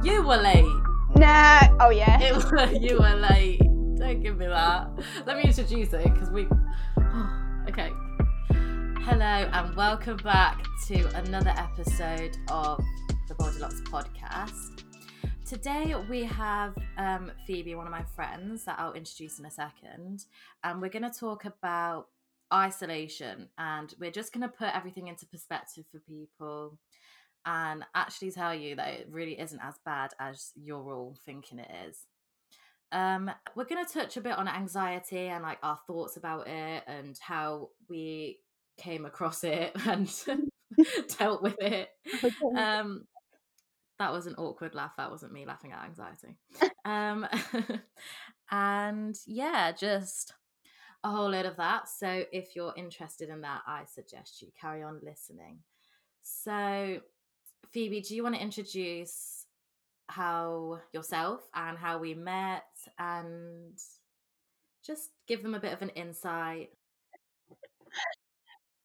You were late. Nah. Oh yeah. It was, you were late. Don't give me that. Let me introduce it because we. okay. Hello and welcome back to another episode of the Baldilocks podcast. Today we have um, Phoebe, one of my friends that I'll introduce in a second, and we're going to talk about isolation and we're just going to put everything into perspective for people and actually tell you that it really isn't as bad as you're all thinking it is. Um, we're going to touch a bit on anxiety and like our thoughts about it and how we came across it and dealt with it. Um, that was an awkward laugh. That wasn't me laughing at anxiety. Um, and yeah, just a whole load of that. So if you're interested in that, I suggest you carry on listening. So, Phoebe, do you want to introduce how yourself and how we met and just give them a bit of an insight?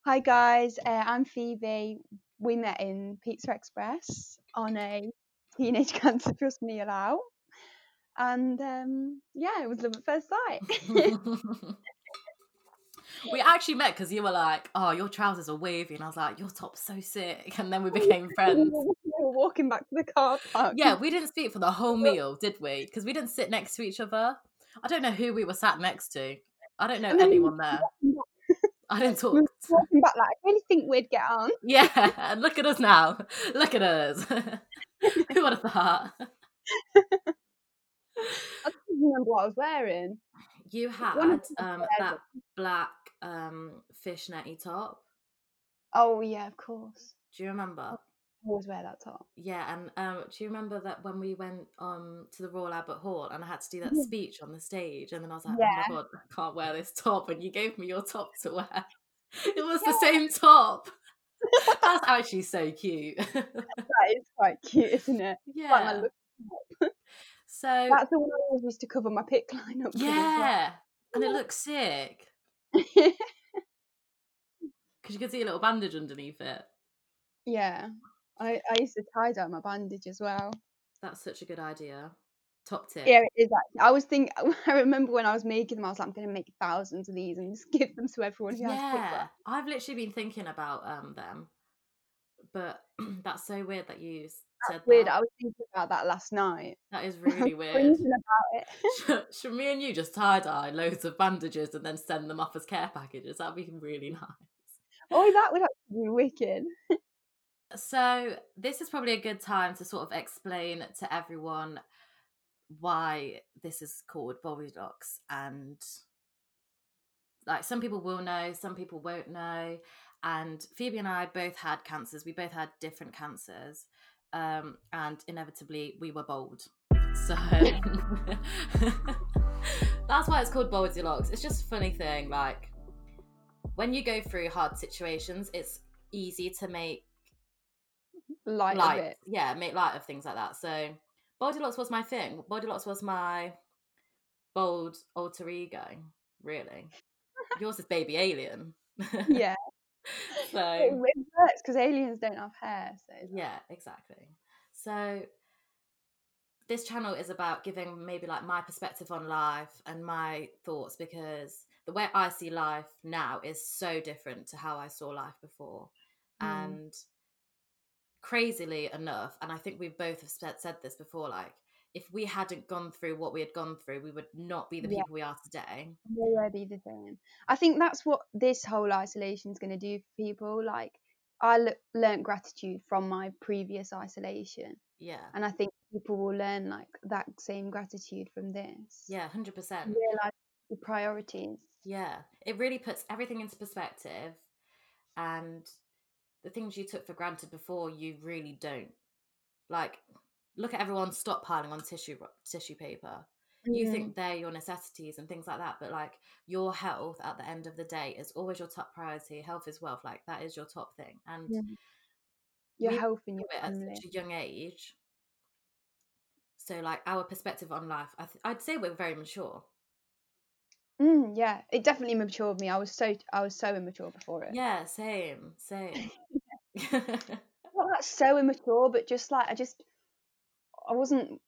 Hi guys, uh, I'm Phoebe. We met in Pizza Express on a teenage cancer trust meal out, and um, yeah, it was love at first sight. we actually met because you were like, "Oh, your trousers are wavy," and I was like, "Your top's so sick," and then we became friends. we were walking back to the car park. Yeah, we didn't speak for the whole meal, did we? Because we didn't sit next to each other. I don't know who we were sat next to. I don't know anyone there. I didn't talk. walking back like, I really think we'd get on. Yeah, and look at us now. Look at us. who would have thought? I don't remember what I was wearing. You had um, that black um, fishnetty top. Oh yeah, of course. Do you remember? I always wear that top. Yeah, and um, do you remember that when we went um to the Royal Albert Hall and I had to do that Yeah. speech on the stage, and then I was like, Yeah. "Oh my god, I can't wear this top," and you gave me your top to wear. It was the same top. That's actually so cute. That is quite cute, isn't it? Like my yeah. So That's the one I always used to cover my PICC line up as well. yeah, and it looks sick because you can see a little bandage underneath it. yeah. I, I used to tie down my bandage as well. That's such a good idea. Top tip. Yeah, it is actually. I was thinking, I remember when I was making them, I was like, I'm going to make thousands of these and just give them to everyone who has Yeah. I've literally been thinking about um them, but that's so weird that you said That's weird. that. I was thinking about that last night. That is really weird. Cringing about it. Should, should me and you just tie dye loads of bandages and then send them off as care packages? That'd be really nice. oh, that would actually be wicked. So this is probably a good time to sort of explain to everyone why this is called Baldilocks and like some people will know, some people won't know. And Phoebe and I both had cancers. We both had different cancers. Um, and inevitably we were bold. So that's why it's called Baldilocks. It's just a funny thing. Like when you go through hard situations, it's easy to make Light light, of it. yeah, make light of things like that. So Baldilocks was my thing. Baldilocks was my bold alter ego, really. Yours is baby alien. Yeah. It, so it works because aliens don't have hair. So yeah, exactly. So this channel is about giving maybe like my perspective on life and my thoughts because the way I see life now is so different to how I saw life before. Mm. And crazily enough, and I think we both have said, said this before, like if we hadn't gone through what we had gone through, we would not be the Yeah. people we are today. nowhere be the same. I think that's what this whole isolation is going to do for people. Like, I l- learned gratitude from my previous isolation, Yeah. and I think people will learn like that same gratitude from this. Yeah, 100%. realize the priorities. Yeah, it really puts everything into perspective, and the things you took for granted before, you really don't. Like, look at everyone stockpiling on tissue tissue paper. You think they're your necessities and things like that, but like your health at the end of the day is always your top priority. Health is wealth, like that is your top thing, and Yeah. your health and your at such a young age. So, like our perspective on life, I th- I'd say we're very mature. Mm, yeah, it definitely matured me. I was so I was so immature before it. Yeah, same, same. Not that so immature, but just like I just I wasn't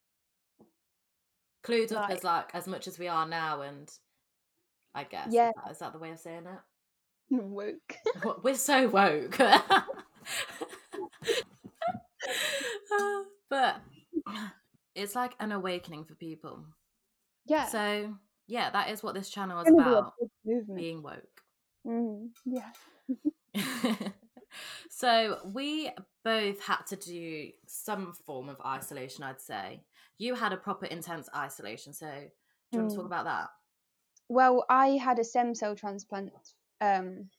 clued up as like as much as we are now, and I guess Yeah. is, that, is that the way of saying it? woke. We're so woke. but it's like an awakening for people. Yeah. So yeah, that is what this channel is gonna be about. Being woke. Mm, yeah. So we both had to do some form of isolation, I'd say. You had a proper intense isolation, so do you want to talk Mm. about that? Well, I had a stem cell transplant, um,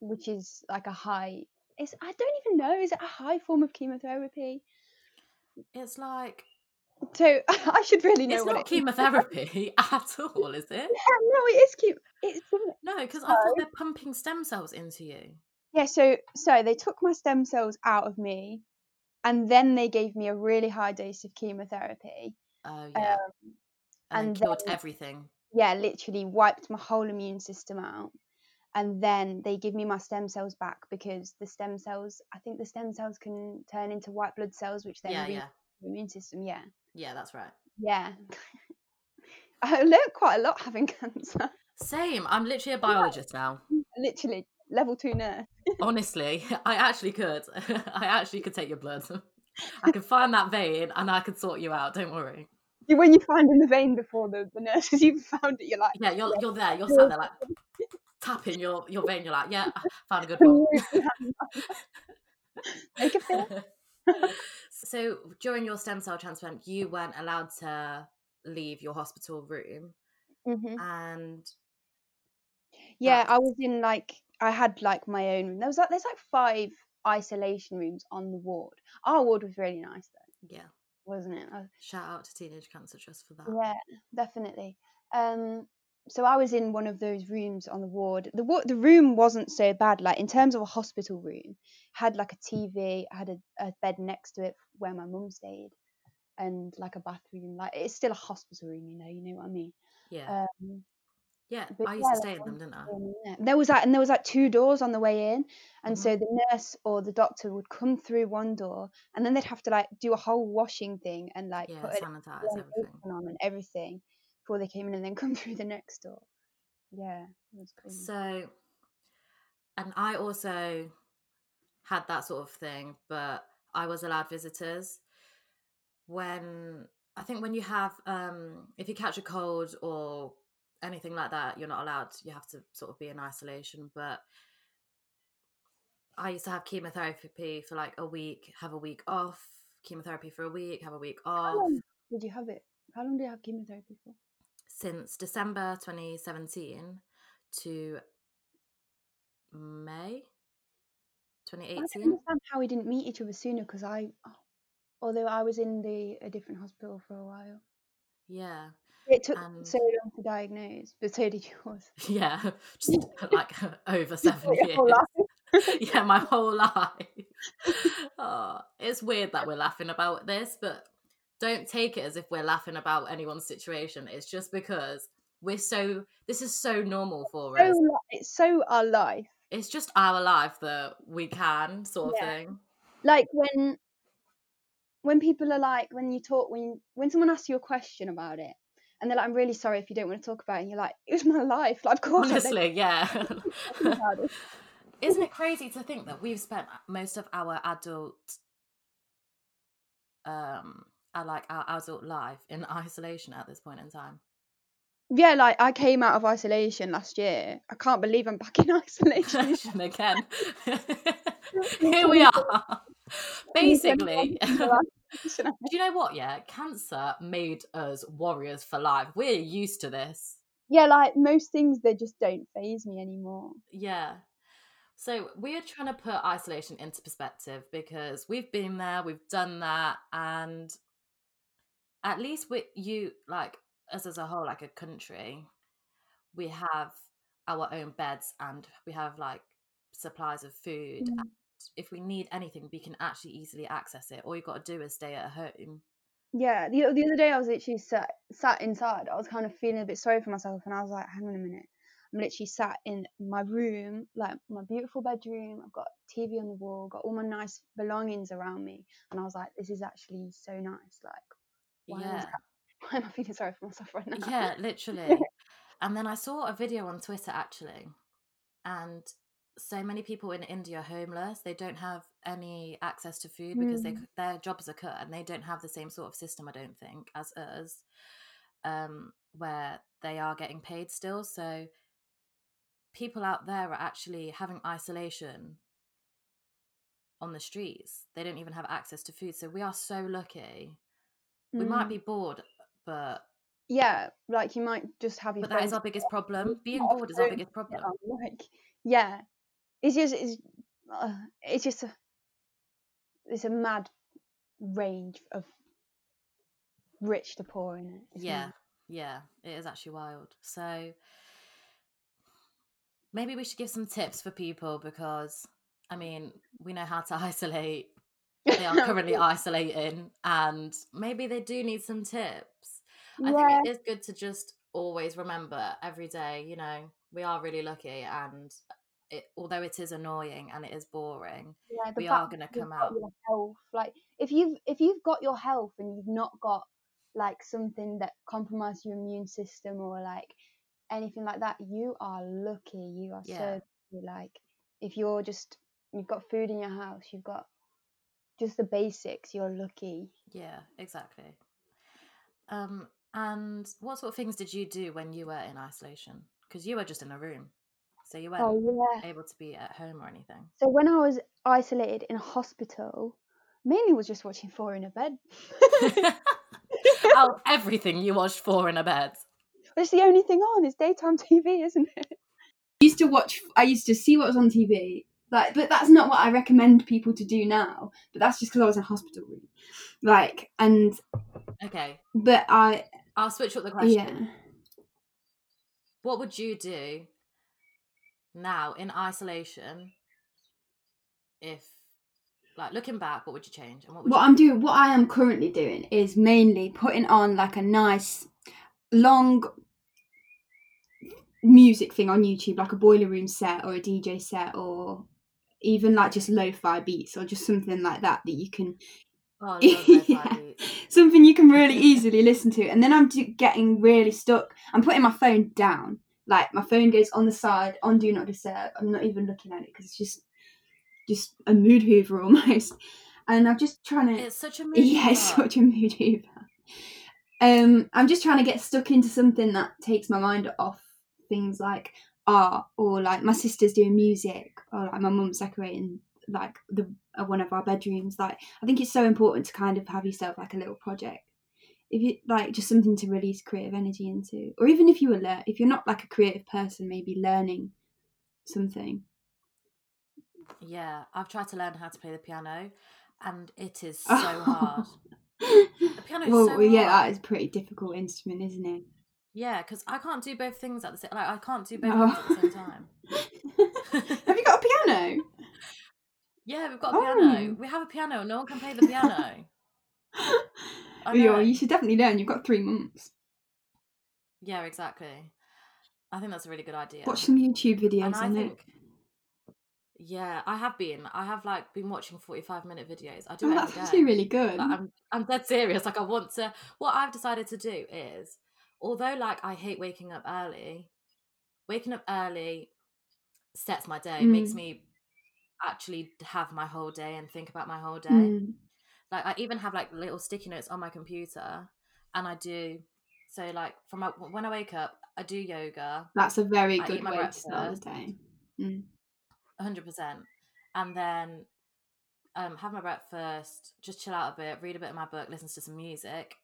which is like a high. It's I don't even know. Is it a high form of chemotherapy? It's like So I should really know it's what not it is. chemotherapy at all, is it? Yeah, no, it is cute. It's No, because I thought they're pumping stem cells into you. Yeah. So so they took my stem cells out of me, and then they gave me a really high dose of chemotherapy. Oh yeah, Um, and, and then killed then- everything. yeah, literally wiped my whole immune system out. And then they give me my stem cells back because the stem cells, I think the stem cells can turn into white blood cells, which then Yeah, yeah, the immune system. Yeah, yeah. That's right. yeah. I learned quite a lot having cancer. Same. I'm literally a biologist now. Literally, level two nurse. Honestly, I actually could. I actually could take your blood. I could find that vein and I could sort you out. Don't worry. When you find in the vein before the, the nurses even found it, you're like, Yeah, you're you're there. You're sat there like tapping your your vein. You're like, yeah, I found a good one. make a feel. so during your stem cell transplant, you weren't allowed to leave your hospital room, hmm and Yeah, I was in like I had like my own room. There was like there's like five isolation rooms on the ward. Our ward was really nice though, yeah, wasn't it? Shout out to Teenage Cancer Trust for that. Yeah, definitely. Um, so I was in one of those rooms on the ward. The wa- the room wasn't so bad. Like in terms of a hospital room, had like a TV, I had a, a bed next to it where my mum stayed, and like a bathroom. Like it's still a hospital room, you know. You know what I mean? Yeah, Um, yeah. but I used yeah, to stay in them, didn't I? There was like, and there was like two doors on the way in, and Mm-hmm. Mhm. so the nurse or the doctor would come through one door, and then they'd have to like do a whole washing thing and like Yeah, put it sanitize like, everything. on and everything before they came in, and then come through the next door. Yeah, it was crazy. So, and I also had that sort of thing, but I was allowed visitors. When I think when you have, um, if you catch a cold or anything like that, you're not allowed. You have to sort of be in isolation. But I used to have chemotherapy for like a week, have a week off, chemotherapy for a week, have a week off. did you have it? How long did you have chemotherapy for? Since December 2017 to May I don't 2018. understand how we didn't meet each other sooner because I, although I was in the a different hospital for a while, Yeah, it took And- so long to diagnose, but so did yours. yeah, just like over seven years. yeah, my whole life. oh, it's weird that we're laughing about this, but don't take it as if we're laughing about anyone's situation. It's just because we're so. This is so normal for so us. li- it's so our life. It's just our life that we can sort of thing. Like when when people are like when you talk when you, when someone asks you a question about it and they're like, I'm really sorry if you don't want to talk about it, and you're like, it was my life. Like, of course, Honestly, yeah. talk about it. Isn't it crazy to think that we've spent most of our adult, um, like our adult life in isolation at this point in time? Yeah, like I came out of isolation last year. I can't believe I'm back in isolation. Again, here we are. Basically, do you know what? Yeah, cancer made us warriors for life. We're used to this. yeah, like most things, they just don't phase me anymore. Yeah. So we're trying to put isolation into perspective because we've been there, we've done that, and at least with you, like us as a whole, like a country, we have our own beds and we have like supplies of food. Mm. If we need anything, we can actually easily access it. All you've got to do is stay at home. Yeah, the, the other day I was literally sat, sat inside. I was kind of feeling a bit sorry for myself, and I was like, hang on a minute. I'm literally sat in my room, like my beautiful bedroom. I've got TV on the wall, got all my nice belongings around me, and I was like, this is actually so nice. Like, why, am, I, why am I feeling sorry for myself right now? Yeah, literally. and then I saw a video on Twitter actually, and so many people in India are homeless. They don't have any access to food because they Mm. their jobs are cut and they don't have the same sort of system. I don't think as us, um, where they are getting paid still. So people out there are actually having isolation on the streets. They don't even have access to food. So we are so lucky. We might Mm. be bored, but Yeah, like you might just have your but that is our biggest problem. Being bored is our biggest problem. Like, yeah, it's just it's uh, it's just a it's a mad range of rich to poor in it. Yeah, mad. yeah, it is actually wild. So maybe we should give some tips for people because I mean, we know how to isolate. They are currently isolating and maybe they do need some tips. I yeah, think it is good to just always remember every day, you know, we are really lucky and it although it is annoying and it is boring, yeah. We are going to come out. health, like if you've if you've got your health and you've not got like something that compromises your immune system or like anything like that, you are lucky. You are Yeah. so lucky. Like if you're just you've got food in your house, you've got just the basics, you're lucky. Yeah, exactly. Um, and what sort of things did you do when you were in isolation? Because you were just in a room, so you weren't Oh yeah. able to be at home or anything. So when I was isolated in a hospital, mainly was just watching Four in a Bed. Out of oh, everything you watched four in a bed. It's the only thing on. It's daytime TV, isn't it? I used to watch I used to see what was on TV. Like but that's not what I recommend people to do now. But that's just because I was in hospital room. Like and Okay, but I I'll switch up the question. yeah. What would you do now in isolation if, like, looking back, what would you change? And what What I'm doing what I am currently doing is mainly putting on like a nice long music thing on YouTube, like a boiler room set or a DJ set or even like just lo-fi beats or just something like that that you can Oh, Yeah. something you can really easily listen to. And then I'm getting really stuck. I'm putting my phone down. Like my phone goes on the side on do not disturb. I'm not even looking at it because it's just just a mood hoover almost. And I'm just trying to It's such a mood. yeah, it's such a mood hoover. Um, I'm just trying to get stuck into something that takes my mind off things like art or like my sister's doing music or like my mum's decorating like the uh, one of our bedrooms. Like I think it's so important to kind of have yourself like a little project. If you like just something to release creative energy into, or even if you were lear- if you're not like a creative person, maybe learning something. Yeah, I've tried to learn how to play the piano, and it is so hard. The piano's well, so yeah, hard. that is a pretty difficult instrument, isn't it? Yeah, because I can't do both things at the same. Like I can't do both Oh. things at the same time. Have you got a piano? Yeah, we've got a piano. Oh. We have a piano. No one can play the piano. Yeah, you should definitely learn. You've got three months. Yeah, exactly. I think that's a really good idea. Watch some YouTube videos and I think, it. yeah, I have been. I have like been watching forty-five minute videos. I do Oh, that's every actually really good. Like, I'm I'm dead serious. Like I want to. What I've decided to do is, although like I hate waking up early, waking up early sets my day. Makes Mm. me actually have my whole day and think about my whole day. Mm. Like I even have like little sticky notes on my computer, and I do. So like from my, when I wake up, I do yoga, That's a very I good way to start the day. Mm. hundred percent, and then um have my breakfast, just chill out a bit, read a bit of my book, listen to some music,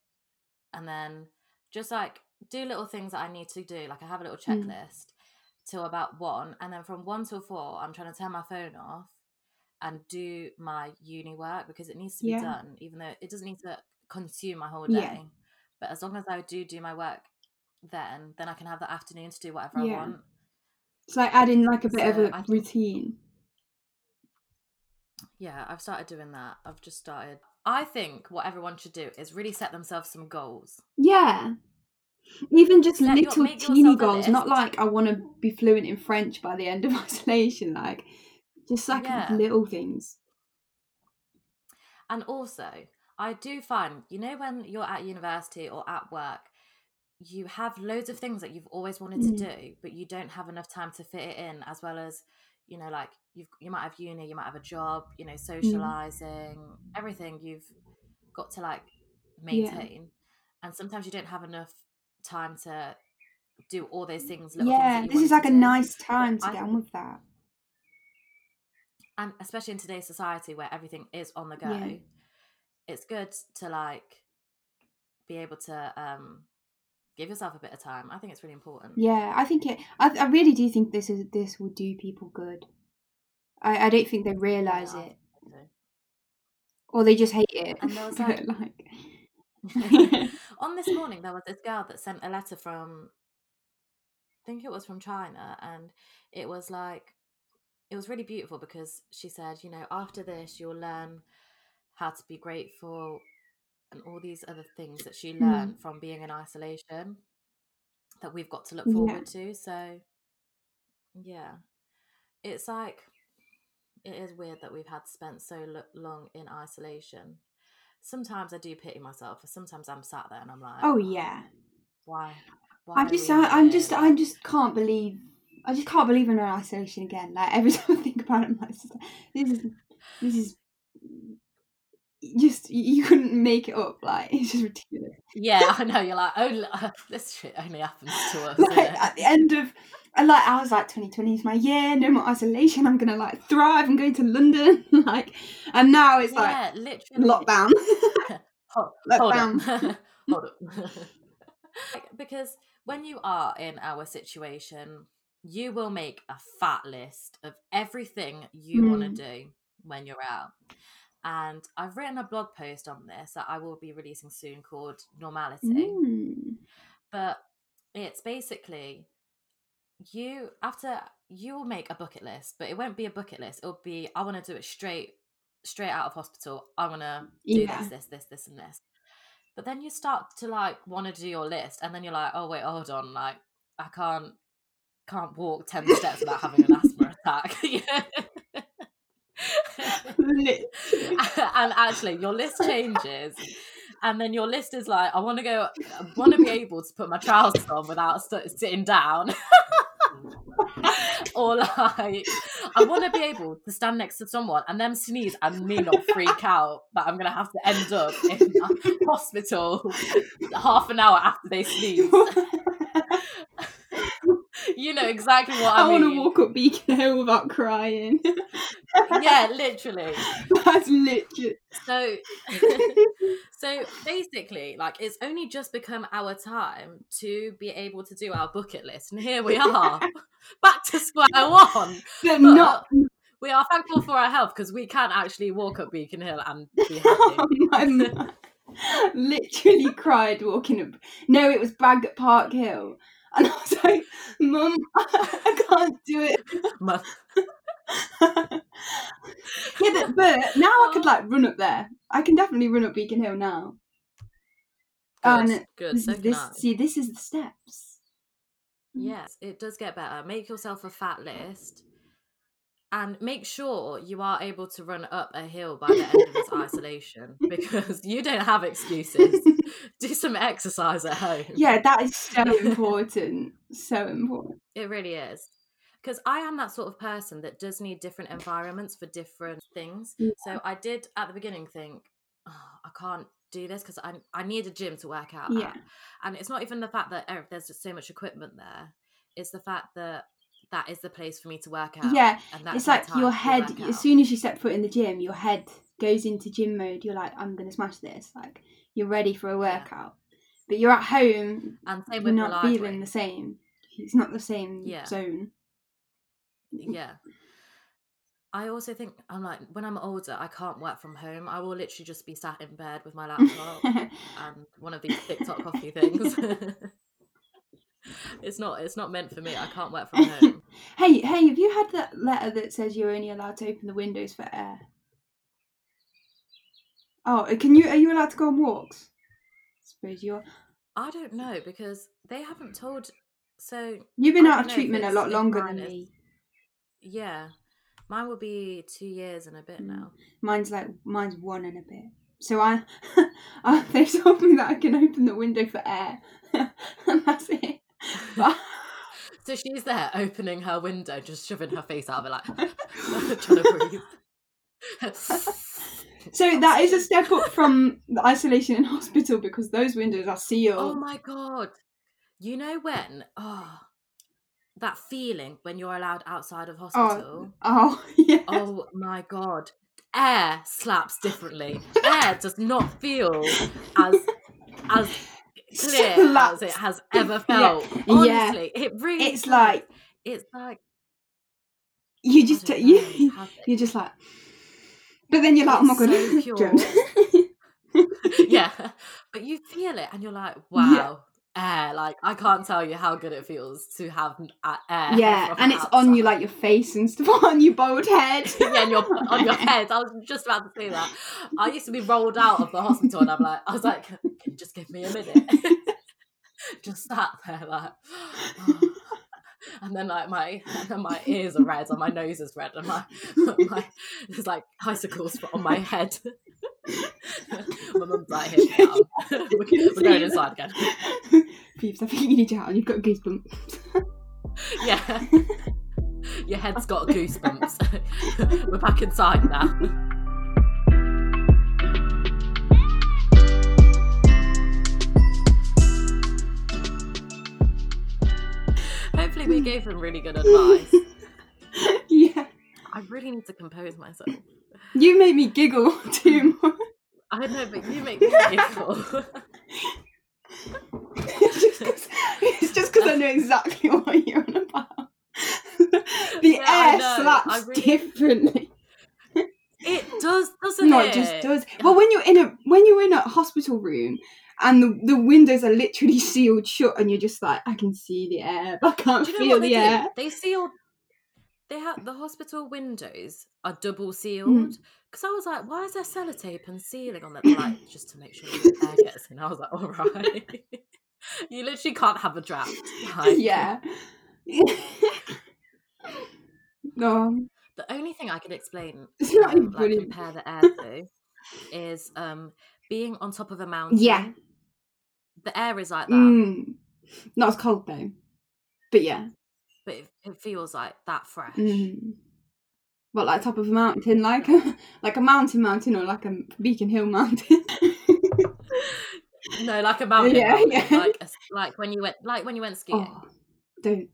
and then just like do little things that I need to do. Like I have a little Mm. checklist till about one, and then from one till four, I'm trying to turn my phone off and do my uni work because it needs to be Yeah. done, even though it doesn't need to consume my whole day. Yeah. But as long as I do do my work, then then I can have the afternoon to do whatever I Yeah. want. It's like adding like a bit of So a I think- routine. Yeah, I've started doing that. I've just started. I think what everyone should do is really set themselves some goals. Yeah. Even just little teeny goals, not like I want to be fluent in French by the end of isolation. Like just like Yeah. little things. And also, I do find, you know, when you're at university or at work, you have loads of things that you've always wanted Mm. to do, but you don't have enough time to fit it in, as well as, you know, like you've you might have uni, you might have a job, you know, socializing, everything you've got to like maintain. And sometimes you don't have enough time to do all those things. Yeah, things this is like a do. nice time to I get on with that. And especially in today's society where everything is on the go Yeah. it's good to like be able to um give yourself a bit of time i think it's really important Yeah, I think it. I, I really do think this is this will do people good. I, I don't think they realize Yeah, it, or they just hate it. And there was, like- like, on this morning there was this girl that sent a letter from i think it was from china and it was like it was really beautiful because she said you know after this you'll learn how to be grateful and all these other things that she Mm. learned from being in isolation that we've got to look Yeah. forward to so yeah it's like it is weird that we've had spent so lo- long in isolation sometimes i do pity myself sometimes i'm sat there and i'm like oh yeah, why why I just I, I'm just I just can't believe I just can't believe I'm in our isolation again. Like every time I think about it, I'm like, this is this is just you couldn't make it up. Like it's just ridiculous. yeah i know you're like oh this shit only happens to us like at the end of I like I was like 2020 is my year, no more isolation. I'm gonna like thrive. I'm going to London, like, and now it's like yeah literally lockdown. Hold, hold Lockdown. hold up. Because when you are in our situation, you will make a fat list of everything you want to Mm. do when you're out. And I've written a blog post on this that I will be releasing soon called Normality. Mm. But it's basically you after you will make a bucket list, but it won't be a bucket list. It'll be I want to do it straight straight out of hospital. I want to do Yeah. this, this, this, this, and this. But then you start to like want to do your list, and then you're like, oh wait, hold on, like I can't can't walk ten steps without having an asthma attack. And actually, your list changes. And then your list is like, I want to go, I want to be able to put my trousers on without st- sitting down. or like, I want to be able to stand next to someone and them sneeze and me not freak out that I'm going to have to end up in hospital half an hour after they sneeze. You know exactly what I, I want to walk up Beacon Hill without crying. Yeah, literally. That's literally. So, so basically, like it's only just become our time to be able to do our bucket list, and here we are, back to square one. But But not. we are thankful for our health because we can actually walk up Beacon Hill and be happy. Oh I literally cried walking up. No, it was Bagot Park Hill. And I was like, Mum, I can't do it. Mu- yeah, but, but now I could like run up there. I can definitely run up Beacon Hill now. Good, And good. This So this. I. See, this is the steps. Yes, it does get better. Make yourself a fat list. And make sure you are able to run up a hill by the end of this isolation because you don't have excuses. Do some exercise at home. Yeah, that is so important. So important. It really is. Because I am that sort of person that does need different environments for different things. Yeah. So I did at the beginning think, oh, I can't do this because I, I need a gym to work out. Yeah. at." And it's not even the fact that oh, there's just so much equipment there, it's the fact that that is the place for me to work out. Yeah, And that's it's like your head. As soon as you step foot in the gym, your head goes into gym mode. You're like, I'm gonna smash this. Like you're ready for a Yeah. workout. But you're at home. And same You're not feeling the same. It's not the same Yeah. zone. yeah i also think i'm like when i'm older i can't work from home i will literally just be sat in bed with my laptop and one of these tiktok coffee things it's not it's not meant for me i can't work from home hey, hey, have you had that letter that says you're only allowed to open the windows for air? Oh, can you? Are you allowed to go on walks? I suppose you're. I don't know because they haven't told. So You've been I out of treatment a lot longer than is- me. yeah, mine will be two years and a bit Mm. now. Mine's like mine's one and a bit. So I, I they told me that I can open the window for air, and that's it. So she's there opening her window, just shoving her face out of it, like trying to breathe. so that is a step up from the isolation in hospital because those windows are sealed. Oh my god! You know when? Oh, that feeling when you're allowed outside of oh, hospital. Oh yeah. Oh my god. Air slaps differently. Air does not feel as as clear as it has ever felt. Yeah. Honestly, it really It's like it's like you just don't you know, have it- you're just like, but then you're like, oh my god, so yeah. But you feel it and you're like, wow, air. Like I can't tell you how good it feels to have uh, air. yeah, and it's on you like your face and stuff on your bald head. yeah, and your on your head. I was just about to say that. I used to be rolled out of the hospital, and I'm like, I was like, can you just give me a minute? just sat there like, and then like my and my ears are red and my nose is red and my my there's like icicles on my head. My mum's like, here we're, going inside again. Peeps, I think you need to out. You've got goosebumps. Yeah. Your head's got goosebumps. We're back inside now. Hopefully, we gave them really good advice. yeah, I really need to compose myself. You made me giggle too much. I know, but you make me giggle. it's just 'cause- it's just because I know exactly what you're on about. the Yeah, air slaps really- differently. it does, doesn't No, it? it just does. Well, when you're in a when you're in a hospital room and the, the windows are literally sealed shut, and you're just like, I can see the air, but I can't feel the air. They seal. They have the hospital windows are double Mm. sealed. Because I was like, why is there sellotape and sealing on that? Like, just to make sure the air gets in. I was like, all right. you literally can't have a draft. Like, yeah. no, The only thing I can explain, um, like compare the air to, is um being on top of a mountain. Yeah. The air is like that, mm, not as cold though. But yeah. But it, it feels like that fresh. Mm. What, like top of a mountain, like a like a mountain mountain or like a Beacon Hill mountain? No, like a mountain. Yeah, mountain, yeah. Like a like when you went, like when you went skiing. oh, don't.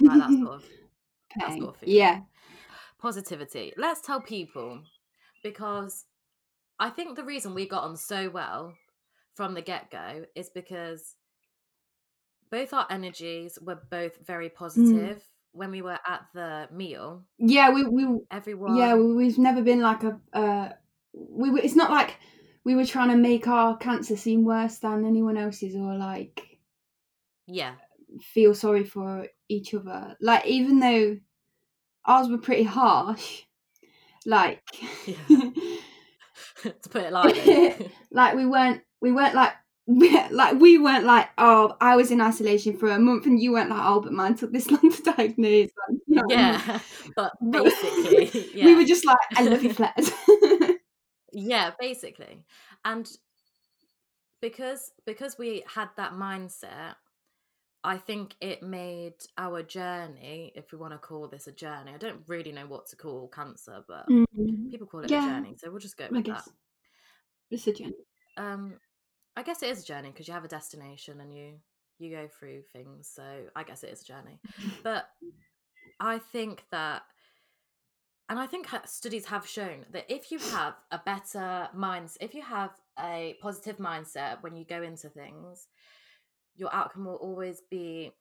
Like that sort of that sort of feeling. Yeah. positivity. Let's tell people because I think the reason we got on so well from the get go is because both our energies were both very Mm. positive when we were at the meal. Yeah, we we Everyone, yeah we, we've never been like a uh we were, it's not like we were trying to make our cancer seem worse than anyone else's or like yeah, feel sorry for each other. Like even though ours were pretty harsh, like Yeah. to put it lightly. like we weren't we weren't like like we weren't like oh I was in isolation for a month and you weren't like oh but mine took this long to diagnose. Like, you know what I mean? yeah, but basically, yeah. we were just like I love you flares. yeah basically and because because we had that mindset i think it made our journey if we want to call this a journey i don't really know what to call cancer but Mm, people call it Yeah. a journey so we'll just go with that it's a journey. um i guess it is a journey because you have a destination and you you go through things so i guess it is a journey but i think that and i think studies have shown that if you have a better mindset if you have a positive mindset when you go into things your outcome will always be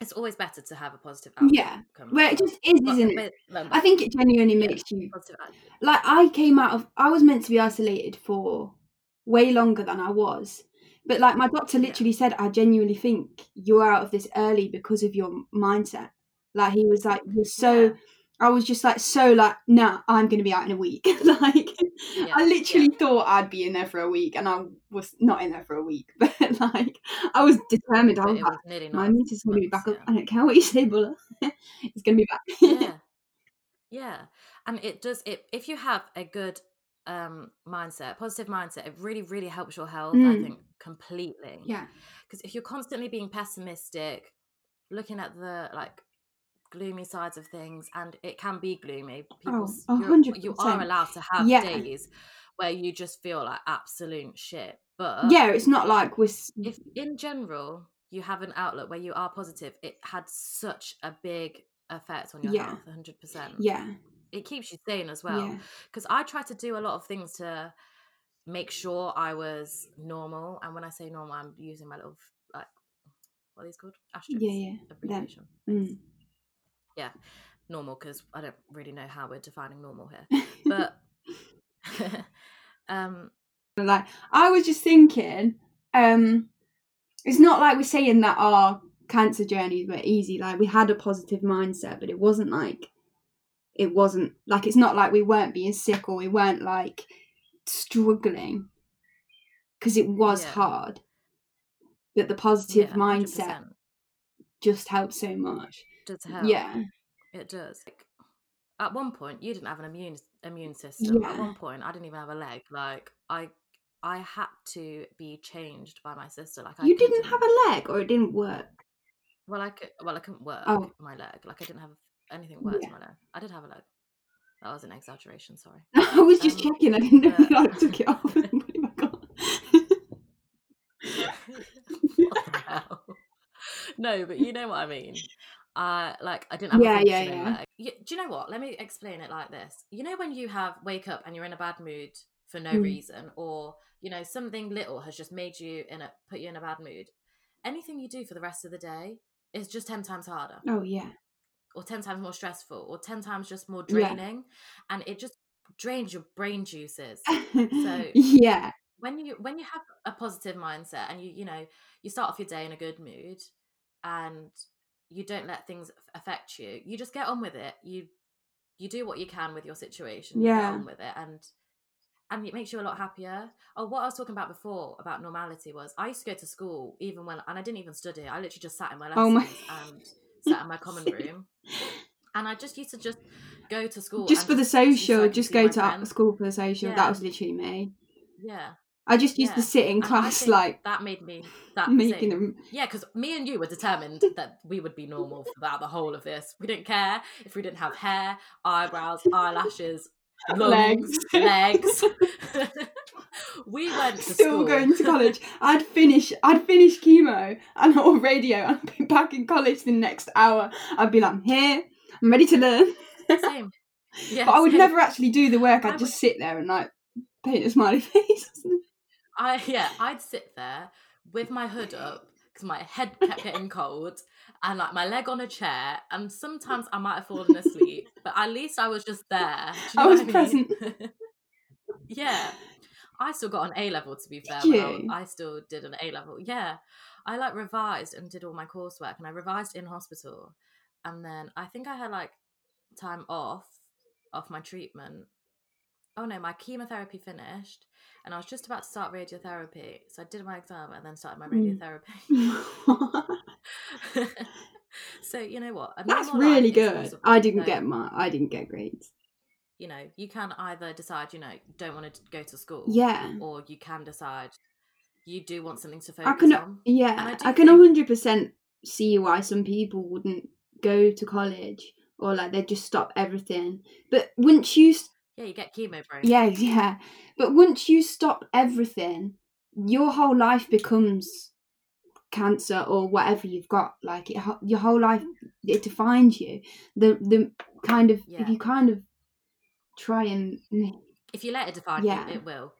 it's always better to have a positive outcome Yeah. Well, it just is, isn't it? remember, I think it genuinely Yeah. makes you positive like I came out of I was meant to be isolated for way longer than I was. But like my doctor literally said, I genuinely think you're out of this early because of your mindset. Like he was like, You're so I was just like so like, nah, I'm gonna be out in a week. like Yeah, I literally thought I'd be in there for a week and I was not in there for a week. But like I was determined. I was like, was my immune gonna be back up. I don't care what you say, Bulla. it's gonna be back. yeah yeah and it does it if you have a good um mindset positive mindset it really really helps your health i Mm. think completely yeah. because if you're constantly being pessimistic looking at the like gloomy sides of things and it can be gloomy people Oh, you are allowed to have Yeah. days where you just feel like absolute shit but Yeah, it's not like we're if in general you have an outlook where you are positive it had such a big effect on your Yeah. health 100% yeah. It keeps you sane as well Yeah. because i try to do a lot of things to make sure i was normal and when i say normal i'm using my little like what are these called asterisks Yeah, yeah. Abbreviation Mm. normal because i don't really know how we're defining normal here but um like I was just thinking, um, it's not like we're saying that our cancer journeys were easy. Like we had a positive mindset, but it wasn't like it wasn't like it's not like we weren't being sick or we weren't like struggling because it was Yeah. hard. But the positive yeah, mindset just helps so much. does help Yeah, it does Like, at one point you didn't have an immune immune system at one point i didn't even have a leg like i i had to be changed by my sister like I you didn't have a leg or it didn't work. Well, I could. Well, I couldn't work Oh. my leg. Like I didn't have anything worse, Yeah. leg. I did have a leg. That was an exaggeration. Sorry. I was just Um, checking. I didn't know but- like took it off and put it back on. what the hell? No, but you know what I mean. Uh, like I didn't have Yeah, a yeah, yeah. Do you know what? Let me explain it like this. You know when you have wake up and you're in a bad mood for no Mm. reason, or you know something little has just made you in a put you in a bad mood. Anything you do for the rest of the day is just ten times harder. Oh yeah. Or 10 times more stressful or 10 times just more Yeah. draining and it just drains your brain juices so yeah, when you when you have a positive mindset and you you know you start off your day in a good mood and you don't let things affect you you just get on with it you you do what you can with your situation you get Yeah. on with it and and it makes you a lot happier oh what i was talking about before about normality was i used to go to school even when and i didn't even study i literally just sat in my lessons Oh my- and sat in my common room and i just used to just go to school just for the social, could just go to friends. school for the social. Yeah. That was literally me. yeah I just used to sit in And class like that made me that making them. Yeah, because me and you were determined that we would be normal throughout the whole of this. We didn't care if we didn't have hair, eyebrows, eyelashes, lungs, legs. we went to Still school. going to college. I'd finish. I'd finish chemo and or radio, and I'd be back in college the next hour. I'd be like, I'm here. I'm ready to learn. Same. Yeah, but I would same. never actually do the work. I'd just sit there and like paint a smiley face. I yeah, I'd sit there with my hood up because my head kept getting cold and like my leg on a chair and sometimes I might have fallen asleep, but at least I was just there. You I was I mean? yeah. I still got an A level to be fair. I? I still did an A level. Yeah. I like revised and did all my coursework and I revised in hospital. And then I think I had like time off off my treatment. Oh no, my chemotherapy finished and I was just about to start radiotherapy. So I did my exam and then started my Mm. radiotherapy. so you know what? That's really good. I didn't get my. I didn't get grades. You know, you can either decide, you know, don't want to go to school. Yeah. Or you can decide you do want something to I focus can. on. Yeah, I I can think- hundred percent see why some people wouldn't go to college or like they just stop everything. But once you, Yeah, you get chemo brain. yeah, yeah. But once you stop everything, your whole life becomes cancer or whatever you've got. Like it, your whole life it defines you. The the kind of Yeah. if you kind of try and If you let it define Yeah. you, it will.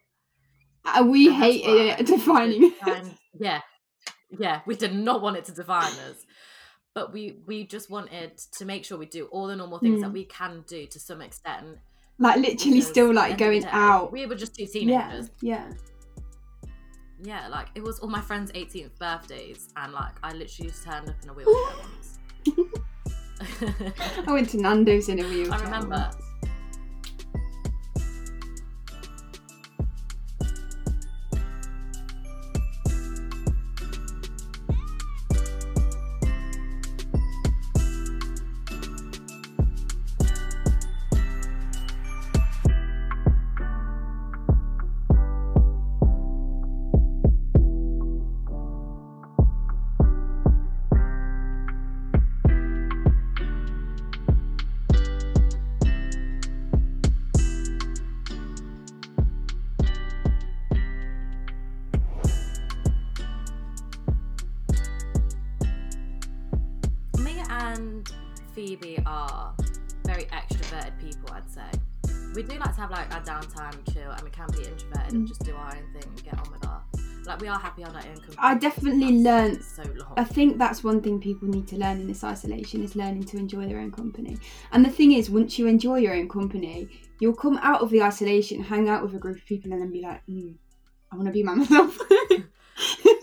uh, we And hate it defining. Yeah, yeah, we did not want it to define us, but we we just wanted to make sure we do all the normal things that Mm. we can do to some extent. Like literally still like the end of going day, out. We were just two teenagers. yeah. Yeah. Like it was all my friends' 18th birthdays, and like I literally just turned up in a wheelchair once. I went to Nando's in a wheelchair. I remember. once. And Phoebe are very extroverted people, I'd say. We do like to have like our downtime, chill, and we can be introverted and Mm. just do our own thing and get on with our. Like we are happy on our own company. I definitely learnt so long. I think that's one thing people need to learn in this isolation is learning to enjoy their own company. And the thing is, once you enjoy your own company, you'll come out of the isolation, hang out with a group of people, and then be like, mm, I want to be by myself.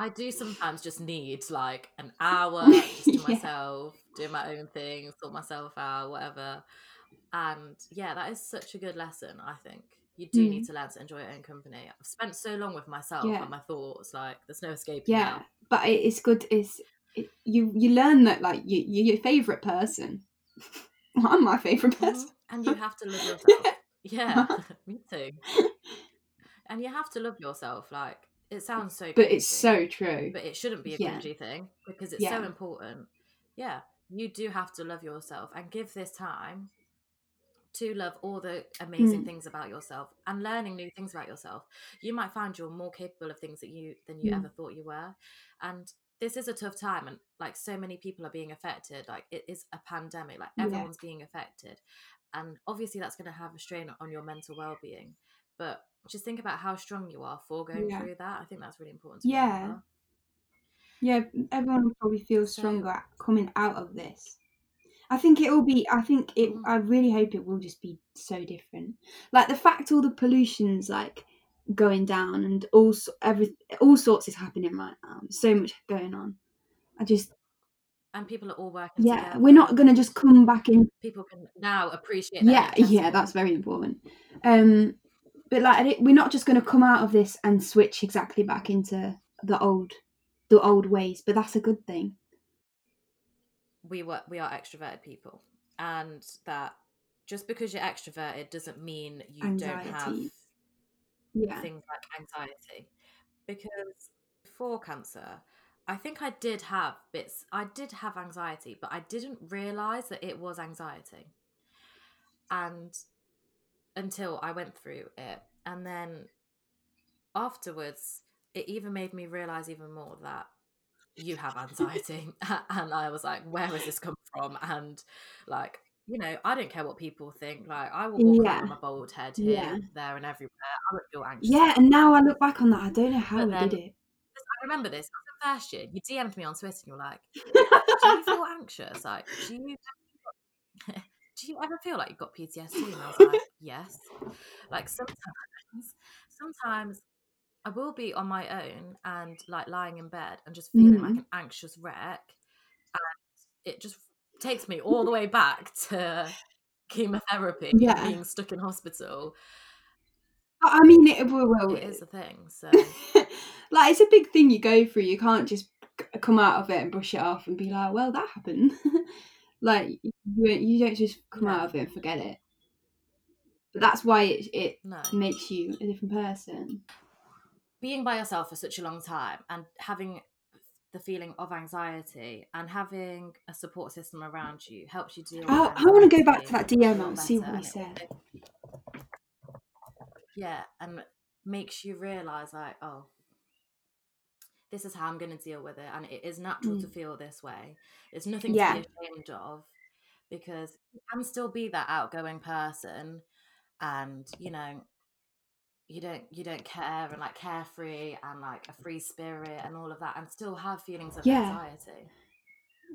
I do sometimes just need like an hour just to Yeah. myself, doing my own thing, sort myself out, whatever. And yeah, that is such a good lesson, I think. You do Mm. need to learn to enjoy your own company. I've spent so long with myself Yeah. and my thoughts, like there's no escaping yeah, now. but it's good. It's it, you you learn that like you you're your favorite person. I'm my favorite Mhm. person. And you have to love yourself. yeah, me too. And you have to love yourself. Like it sounds so good. But it's so true. but it shouldn't be a Yeah. cringy thing because it's so important. Yeah, you do have to love yourself and give this time to love all the amazing Mm. things about yourself and learning new things about yourself. You might find you're more capable of things that you than you Mm. ever thought you were. And this is a tough time and like so many people are being affected. Like it is a pandemic, like Yeah. everyone's being affected. And obviously that's gonna have a strain on your mental well being. But just think about how strong you are for going Yeah. through that. I think that's really important to Yeah. remember. Yeah, everyone will probably feel So- stronger coming out of this. I think it will be. I think it. Mhm. I really hope it will just be so different. Like the fact all the pollution's like going down and all every all sorts is happening right now. So much going on. I just And people are all working yeah, together. we're not gonna just come back in. people can now appreciate Yeah, yeah, that's very important. Um, but like we're not just gonna come out of this and switch exactly back into the old, the old ways. But that's a good thing. we were we are extroverted people and that just because you're extroverted doesn't mean you don't have Yeah. things like anxiety because before cancer i think i did have bits i did have anxiety but i didn't realize that it was anxiety and until i went through it. And then afterwards it even made me realize even more that you have anxiety. And i was like where has this come from? And like you know i don't care what people think. Like i will walk Yeah. around with my bald head here Yeah. there and everywhere. I would feel anxious. Yeah, and now I look back on that, I don't know how But I did it. i remember this it was in first year you dm'd me on twitter and you're like do you feel anxious? Like do you do you ever feel like you've got ptsd and i was like yes like sometimes sometimes i will be on my own and like lying in bed and just feeling like Mhm. an anxious wreck and it just takes me all the way back to chemotherapy Yeah. being stuck in hospital I mean, it will. will it is a thing so like it's a big thing you go through. You can't just come out of it and brush it off and be like, "Well, that happened." like you, you don't just come out of it and forget it. But that's why it it no makes you a different person. being by yourself for such a long time and having the feeling of anxiety and having a support system around you helps you deal Oh, I want to go back to that DM and see what it said. yeah and makes you realize like oh this is how i'm going to deal with it and it is natural to Mm. feel this way it's nothing Yeah. to be ashamed of because you can still be that outgoing person and you know you don't you don't care and like carefree and like a free spirit and all of that and still have feelings of Yeah. anxiety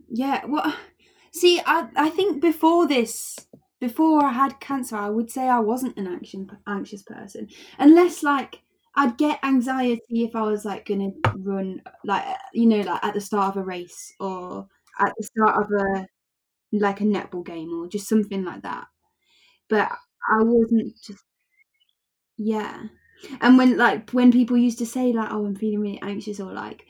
Yeah, well, see, I I think before this, before I had cancer, I would say I wasn't an anxious anxious person, unless like I'd get anxiety if I was like gonna run, like you know, like at the start of a race or at the start of a like a netball game or just something like that. But I wasn't just yeah. And when like when people used to say like, "Oh, I'm feeling really anxious," or like,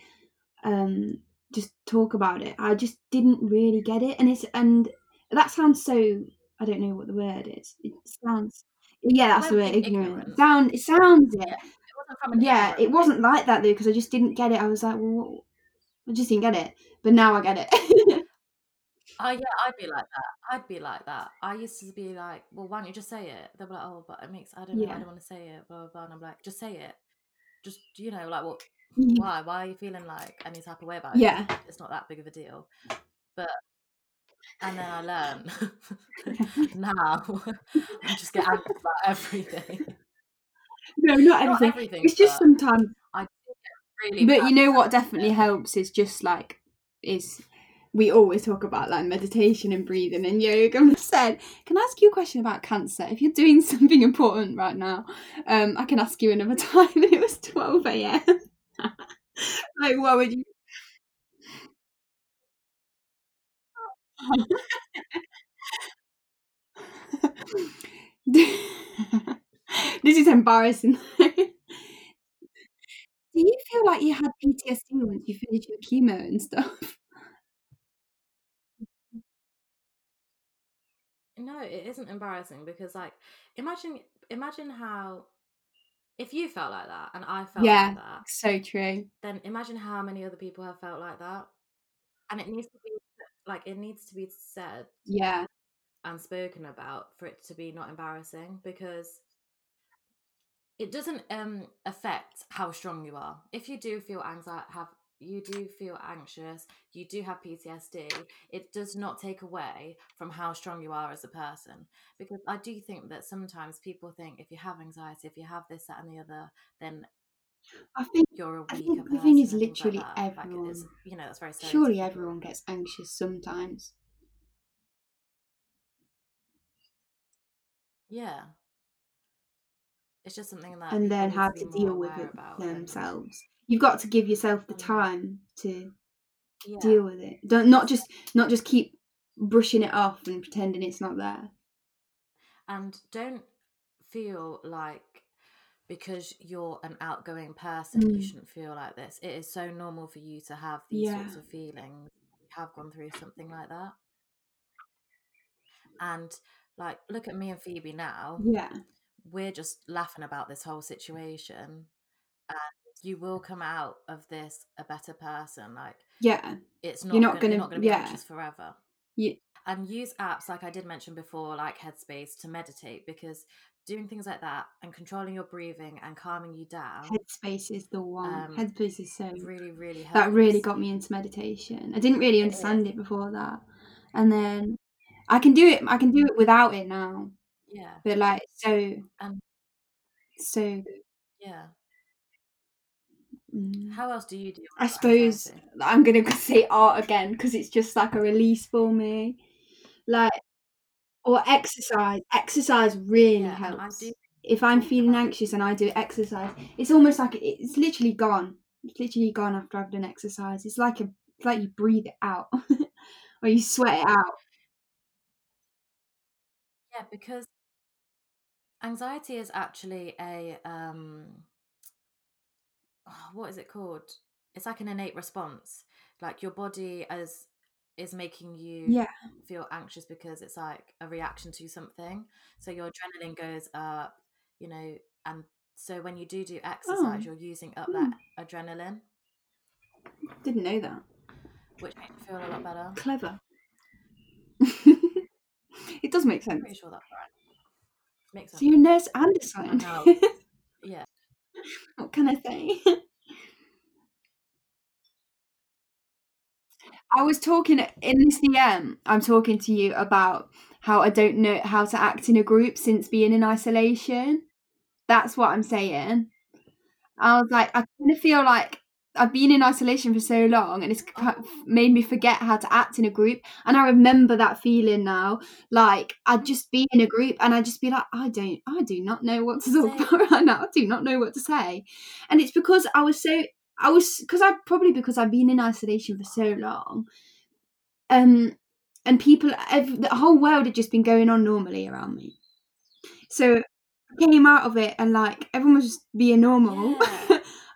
um, just talk about it, I just didn't really get it, and it's and that sounds so. I don't know what the word is. It sounds yeah, that's the word. ignorant. Sound it sounds it. Yeah, It wasn't Yeah, ignorant it wasn't like that though because I just didn't get it. I was like, well, I just didn't get it. But now I get it. Oh yeah, I'd be like that. I'd be like that. I used to be like, well, why don't you just say it? They'll be like, oh, but it makes I don't know, I don't want to say it, blah blah blah. And I'm like, just say it. Just you know, like what? Mhm. Why? Why are you feeling like any type of way about it? yeah. It's not that big of a deal. But and then I learn now. I just get angry about everything. No, not Not everything. everything. It's just sometimes. I really. But you know what definitely it. helps is just like is we always talk about like meditation and breathing and yoga. And I said, can I ask you a question about cancer? If you're doing something important right now, um, I can ask you another time. And it was twelve a.m. like, what would you? this is embarrassing. Do you feel like you had PTSD once you finished your chemo and stuff? No, it isn't embarrassing because like imagine imagine how if you felt like that and I felt Yeah. like that, So true. then imagine how many other people have felt like that. And it needs to be like it needs to be said Yeah. and spoken about for it to be not embarrassing because it doesn't um affect how strong you are. If you do feel anxiety have you do feel anxious, you do have PTSD, it does not take away from how strong you are as a person. Because I do think that sometimes people think if you have anxiety, if you have this, that, and the other, then I think you're a weaker I think the person. thing is things like literally that. Like, everyone- you know, that's very surely everyone gets anxious sometimes. Yeah. It's just something that and then how be to deal with it about and- themselves. You've got to give yourself the Mm. time to Yeah. deal with it. Don't not just not just keep brushing it off and pretending it's not there. and don't feel like because you're an outgoing person you Mm. shouldn't feel like this it is so normal for you to have these sorts of feelings you have gone through something like that and like look at me and phoebe now Yeah. We're just laughing about this whole situation and you will come out of this a better person like Yeah. it's not You're not gonna, gonna- not going to be yeah. anxious forever You, and use apps like I did mention before, like Headspace, to meditate because doing things like that and controlling your breathing and calming you down headspace is the one. Um, headspace is so really, really helps. that really got me into meditation. I didn't really understand it before that. And then I can do it I can do it without it now. Yeah, But like so And- so yeah. mm. How else do you do? I suppose anxiety? I'm gonna say art again because it's just like a release for me, like or exercise. Exercise really Yeah, helps. do If I'm feeling anxious and I do exercise, it's almost like it's literally gone. It's literally gone after I've done exercise. It's like a it's like you breathe it out or you sweat it out. Yeah, because anxiety is actually a um oh, what is it called? It's like an innate response. Like your body as is making you Yeah. feel anxious because it's like a reaction to something. So your adrenaline goes up, you know, and so when you do do exercise, Oh. you're using up that adrenaline, Didn't know that. which makes me feel a lot better. Clever. it does make sense. Pretty sure that's right. Makes sense. So you're nurse and a scientist. Yeah. what can I say? I was talking in this DM. I'm talking to you about how I don't know how to act in a group since being in isolation. That's what I'm saying. I was like, I kind of feel like I've been in isolation for so long, and it's made me forget how to act in a group. And I remember that feeling now. Like I'd just be in a group, and I'd just be like, I don't, I do not know what to talk about right now. I do not know what to say. And it's because I was so, I was because I probably because I've been in isolation for so long. Um, and people, ev the whole world had just been going on normally around me. So I came out of it, and like everyone was just being normal. Yeah.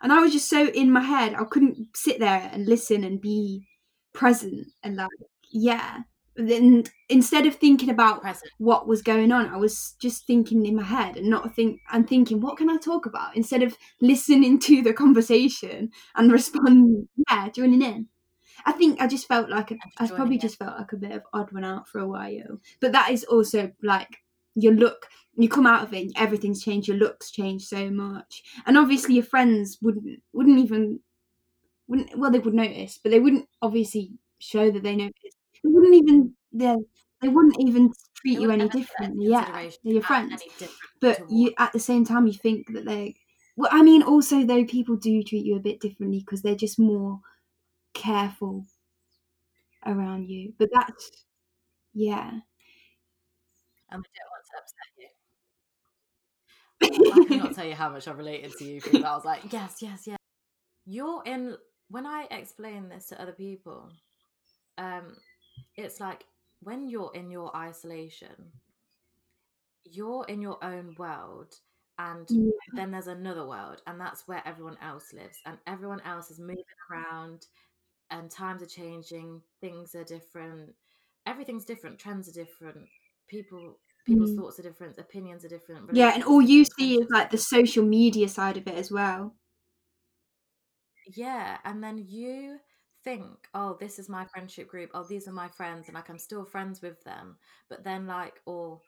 And I was just so in my head, I couldn't sit there and listen and be present and like, yeah. Then instead of thinking about Present. what was going on, I was just thinking in my head and not think and thinking, what can I talk about? Instead of listening to the conversation and responding, yeah, joining in. I think I just felt like a, I probably in. just felt like a bit of odd one out for a while. But that is also like your look. You come out of it, and everything's changed. Your looks change so much, and obviously your friends wouldn't wouldn't even wouldn't well they would notice, but they wouldn't obviously show that they noticed. They wouldn't even they they wouldn't even treat you any ever take that differently. Yeah, they're your friends but you at the same time you think that they well i mean also though people do treat you a bit differently because they're just more careful around you but that's yeah and they don't want to upset you. I cannot tell you how much I related to you. But I was like, yes, yes, yes. You're in. When I explain this to other people, um, it's like when you're in your isolation, you're in your own world, and yeah, then there's another world, and that's where everyone else lives, and everyone else is moving around, and times are changing, things are different, everything's different, trends are different, people people's Mm. thoughts are different, opinions are different. yeah and all you see is like the social media side of it as well Yeah, and then you think, oh, this is my friendship group. Oh, these are my friends, and like I'm still friends with them. But then, like, or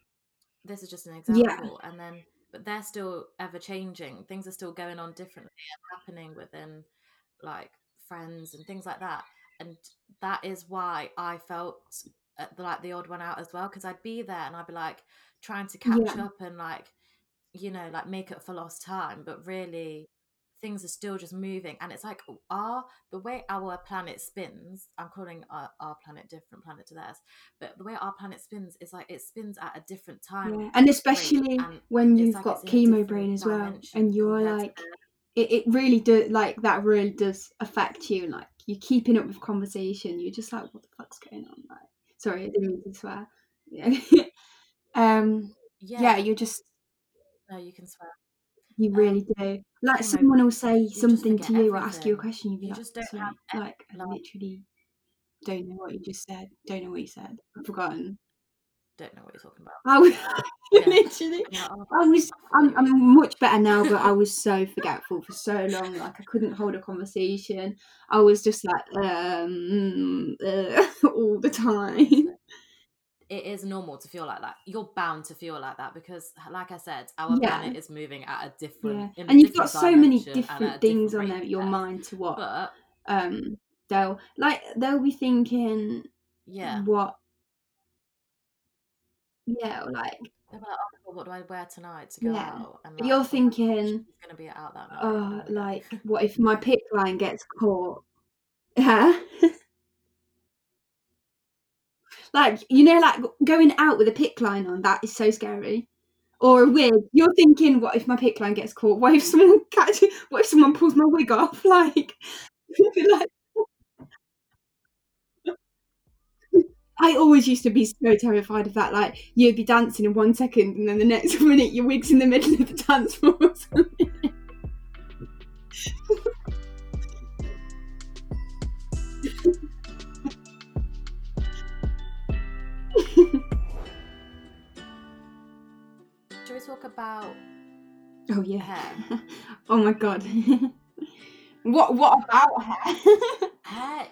this is just an yeah example, and then, but they're still ever changing. Things are still going on differently and happening within like friends and things like that. And that is why I felt Uh, the, like the odd one out as well, because I'd be there and I'd be like trying to catch yeah. up and like, you know, like make up for lost time, but really things are still just moving and it's like our the way our planet spins i'm calling our, our planet different planet to theirs but the way our planet spins is like it spins at a different time yeah and especially and when you've like got it's in a chemo brain as well and you're like it, it really does like that really does affect you like you're keeping up with conversation you're just like what the fuck's going on? Like sorry i didn't mean to swear. Yeah um yeah yeah. you're just no you can swear. You um really do. Like someone will say something to you or ask you a question you'll be you like just don't sorry have any like i literally don't know what you just said don't know what you said. I've forgotten don't know what you're talking about i was yeah literally and oh I was I'm, I'm much better now, but I was so forgetful for so long. Like I couldn't hold a conversation. I was just like um uh, all the time. it is normal to feel like that you're bound to feel like that because like i said our Yeah, planet is moving at a different yeah. in a And you've got so many dimension and at a different things different on there, your mind to what but um they'll like they'll be thinking yeah what yeah, or like they're like oh what do i wear tonight to go yeah. out and like you're oh thinking, gonna be out that night oh, like what if my PICC line gets caught? Huh? like you know, like going out with a PICC line on that is so scary. Or a wig. You're thinking, what if my PICC line gets caught? What if someone catches? What if someone pulls my wig off? Like, like I always used to be so terrified of that. Like you'd be dancing in one second, and then the next minute your wig's in the middle of the dance floor. Or something. should we talk about oh yeah. hair oh my god. what? What about hair? hair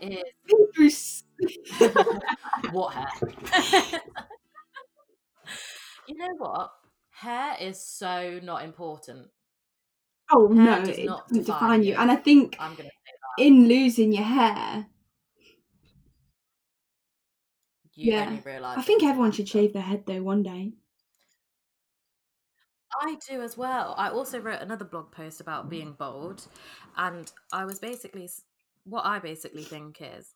is. what hair you know what hair is so not important Oh hair no, does it not doesn't define define you. you And I think i'm gonna in losing your hair, you yeah. only realize I think everyone should shave their head though one day. I do as well. I also wrote another blog post about mm. being bold, and I was basically what I basically think is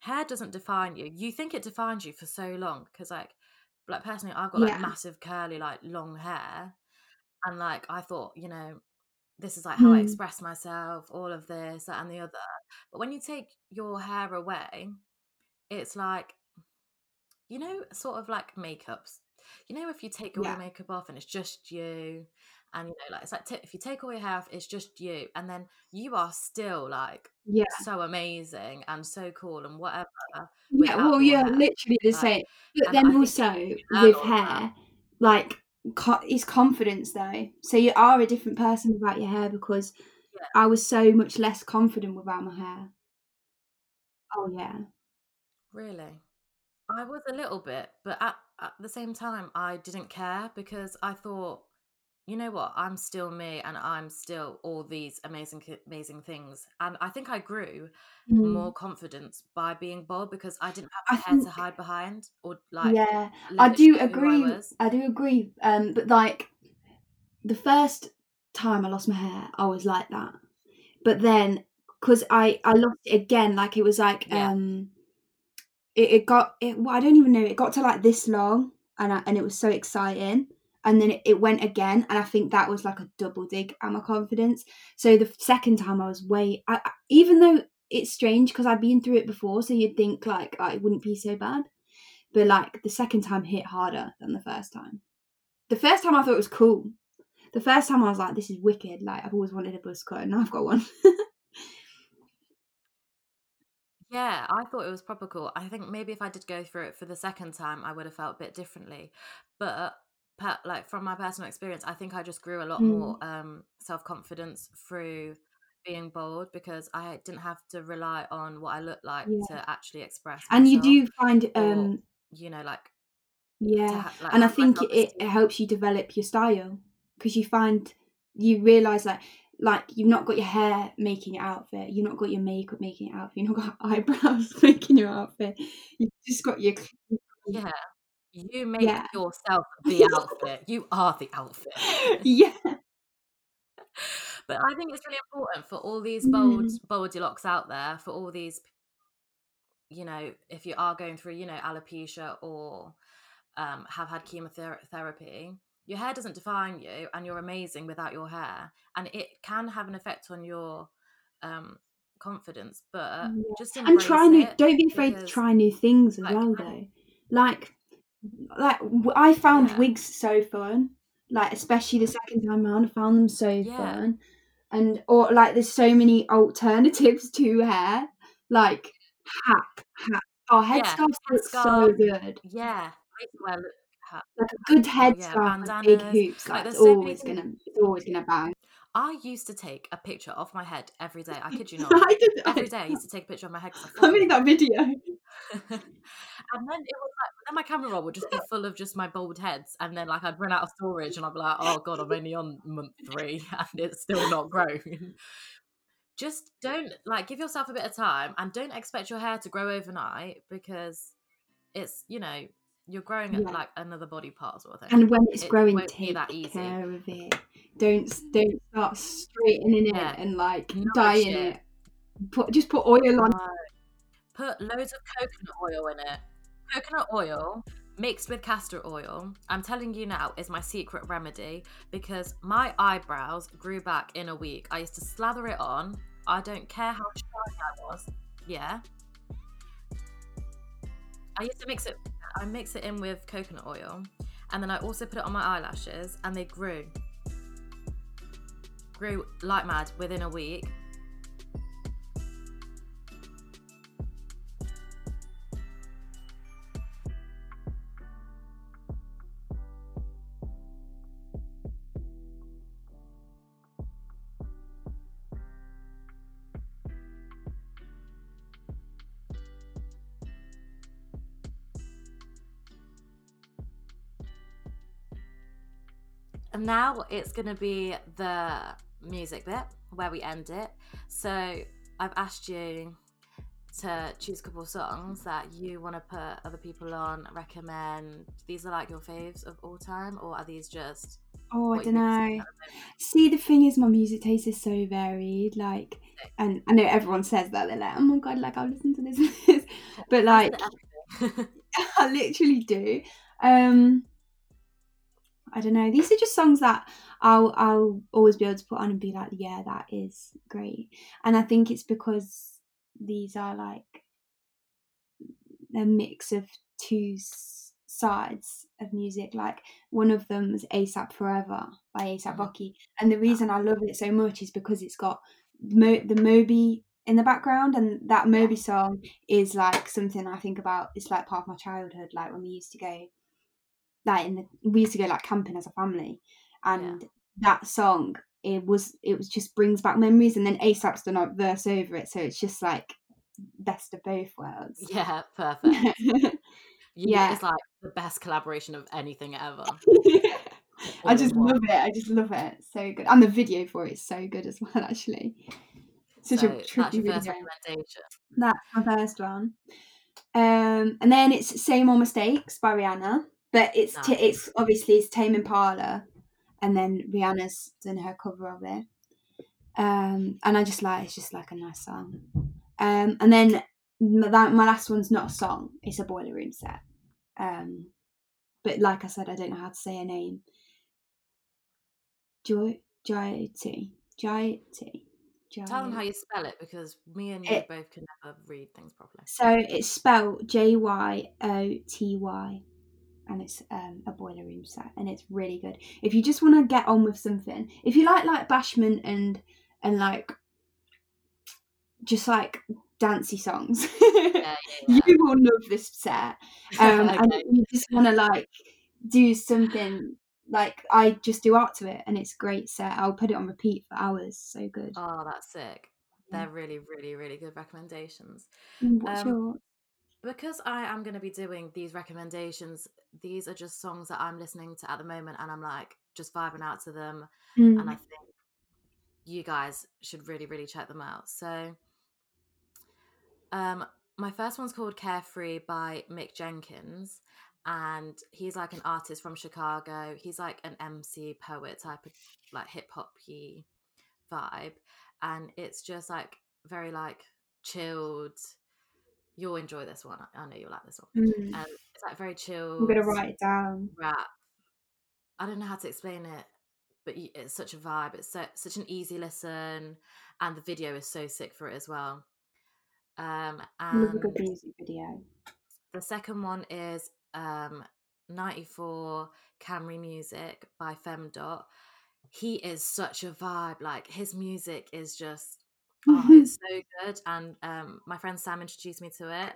hair doesn't define you. You think it defines you for so long because, like, like personally, I've got like Yeah. massive curly, like long hair, and like I thought, you know, this is like how I Hmm. express myself, all of this, that, and the other. But when you take your hair away, it's like, you know, sort of like makeups. You know, if you take all Yeah. your makeup off and it's just you, and you know, like it's like t- if you take all your hair off, it's just you, and then you are still like Yeah. so amazing and so cool and whatever. Yeah, well, your yeah, literally the Like, same. But then also with hair, like, co- it's confidence though. So you are a different person without your hair because Yeah. I was so much less confident without my hair. Oh yeah, Really? I was a little bit, but at, at the same time, I didn't care because I thought, you know what, I'm still me and I'm still all these amazing, amazing things. And I think I grew Mm. more confidence by being bold because I didn't I have hair to hide behind or like yeah, I do who I agree. I do agree. Um, but like the first time I lost my hair, I was like that. But then, because I I lost it again, like it was like Yeah. um, it, it got it. Well, I don't even know. It got to like this long, and I, and it was so exciting. And then it, went again, and I think that was like a double dig at my confidence. So the second time I was way, I, I- even though it's strange because I'd been through it before, so you'd think like oh, it wouldn't be so bad. But like the second time hit harder than the first time. The first time I thought it was cool. The first time I was like, this is wicked. Like I've always wanted a buzz cut, and now I've got one. Yeah, I thought it was proper cool. I think maybe if I did go through it for the second time, I would have felt a bit differently. But per, like from my personal experience, I think I just grew a lot Mm. more um, self confidence through being bold because I didn't have to rely on what I look like Yeah. to actually express and you do find, or, um, you know, like yeah, ha- like and I think it, it helps you develop your style because you find you realize that like you've not got your hair making your outfit, you've not got your makeup making your outfit, you've not got eyebrows making your outfit. You've just got your Yeah, you make yeah, yourself the outfit. You are the outfit. yeah, But I think it's really important for all these bold Mm. Baldilocks out there, for all these, you know, if you are going through, you know, alopecia or um, have had chemotherapy, your hair doesn't define you, and you're amazing without your hair, and it can have an effect on your um, confidence. But yeah. just and try new. Don't be afraid to try new things as like, well, though. Like, like I found yeah, wigs so fun. Like, especially the second time around, I found them so yeah, fun. And or like, there's so many alternatives to hair. Like hat, hat. Oh, yeah, headscarves look so good. yeah. I used wear look hat. Like a good Oh yeah, headscarf with big hoops. Like Like, it's so always things. gonna, it's always gonna bang. I used to take a picture of my head every day. I kid you not. I did. Every I, day I used to take a picture of my head I I made that video. and then it was like then my camera roll would just be full of just my bald heads and then like I'd run out of storage and I'd be like, oh god, I'm only on month three and it's still not grown. just don't like give yourself a bit of time and don't expect your hair to grow overnight because it's you know you're growing Yeah. like another body part sort of thing. And when it's It growing, take that easy. care of it. Don't don't start straightening it and like nourish dyeing it. it. Put just put oil on. No. Put loads of coconut oil in it. Coconut oil mixed with castor oil, I'm telling you now, is my secret remedy because my eyebrows grew back in a week. I used to slather it on. I don't care how shiny I was. Yeah. I used to mix it, I mix it in with coconut oil and then I also put it on my eyelashes and they grew. Grew like mad within a week. Now it's going to be the music bit where we end it. So I've asked you to choose a couple of songs that you want to put other people on, recommend. These are like your faves of all time, or are these just Oh, I don't know. at the moment. See, the thing is, my music taste is so varied. Like, and I know everyone says that they're like, "Oh my god, like I'll listen to this," but like, Listen to everything. I literally do. Um, I don't know. These are just songs that I'll I'll always be able to put on and be like, "Yeah, that is great." And I think it's because these are like a mix of two sides of music. Like one of them is ASAP Forever by ASAP Mhm. Rocky, and the reason I love it so much is because it's got Mo- the Moby in the background, and that Moby song is like something I think about. It's like part of my childhood, like when we used to go, like in the we used to go like camping as a family, and that song it was it was just brings back memories, and then ASAP's done a verse over it, so it's just like best of both worlds. yeah, perfect. Yeah. It's like the best collaboration of anything ever. I just love it. I just love it. So good. And the video for it is so good as well, actually. Such so a that's trippy video. recommendation. That's my first one. Um, and then it's "Same Old Mistakes" by Rihanna, but it's t- it's obviously it's Tame Impala, and then Rihanna's done her cover of it. Um, and I just like it's just like a nice song. Um, and then my, that, my last one's not a song; it's a boiler room set. Um, but like I said, I don't know how to say her name. Joy, Joy T, Joy Tell them how you spell it because me and you It- both can never read things properly. So it's spelled J Y O T Y, and it's um, a boiler room set, and it's really good. If you just want to get on with something, if you like like bashment and and like just like dancey songs, Yeah, yeah, yeah. you will love this set. Um, And Okay. if you just want to like do something like I just do art to it, and it's great set. I'll put it on repeat for hours. So good. Oh, that's sick. They're really, really, really good recommendations. Mm, What's um, your Because I am going to be doing these recommendations, these are just songs that I'm listening to at the moment and I'm like just vibing out to them. Mm, And I think you guys should really, really check them out. So, um, my first one's called Carefree by Mick Jenkins. And he's like an artist from Chicago. He's like an MC poet type of like hip hop vibe. And it's just like very like chilled. You'll enjoy this one. I know you'll like this one. mm. Um, it's like very chill. I'm gonna write it down. rap. I don't know how to explain it, but it's such a vibe. It's so, such an easy listen, and the video is so sick for it as well. Um, I love a and good music video. the second one is um, 94 Camry Music by Femdot. He is such a vibe. Like his music is just oh, it's so good. And um, my friend Sam introduced me to it,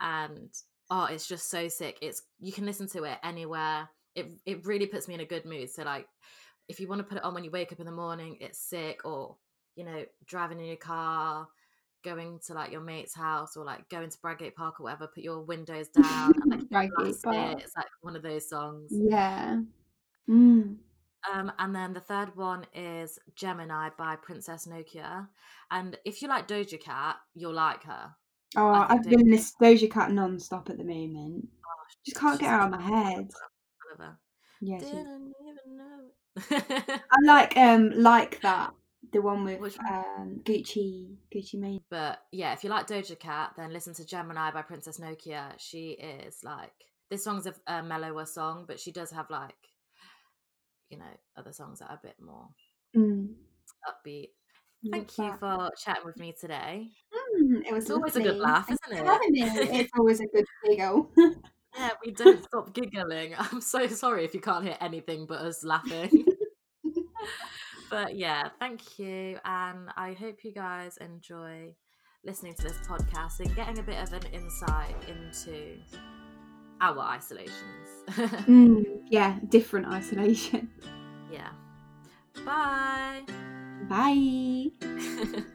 and oh, it's just so sick. It's you can listen to it anywhere. It it really puts me in a good mood. So like, if you want to put it on when you wake up in the morning, it's sick. Or you know, driving in your car, going to like your mate's house, or like going to Bradgate Park or whatever. Put your windows down and like Bradgate Park. it. It's like one of those songs. Yeah. Mm. Um, and then the third one is Gemini by Princess Nokia. And if you like Doja Cat, you'll like her. Oh, I've been this Doja Cat non-stop at the moment. Oh, Just can't get out of my head. dancer. I love her. Yeah, she- Didn't even know. I like um like that the one with Which um Gucci Gucci Mane. but yeah, if you like Doja Cat, then listen to Gemini by Princess Nokia. She is like this song's a, a mellower song, but she does have like you know other songs that are a bit more Mm. upbeat. love Thank you that. for chatting with me today. Mm, it was It's always a good laugh, isn't it? It's always a good giggle. Yeah, we don't stop giggling. I'm so sorry if you can't hear anything but us laughing. but yeah, thank you. And I hope you guys enjoy listening to this podcast and getting a bit of an insight into our isolations. mm, yeah, different isolation. yeah. Bye. Bye.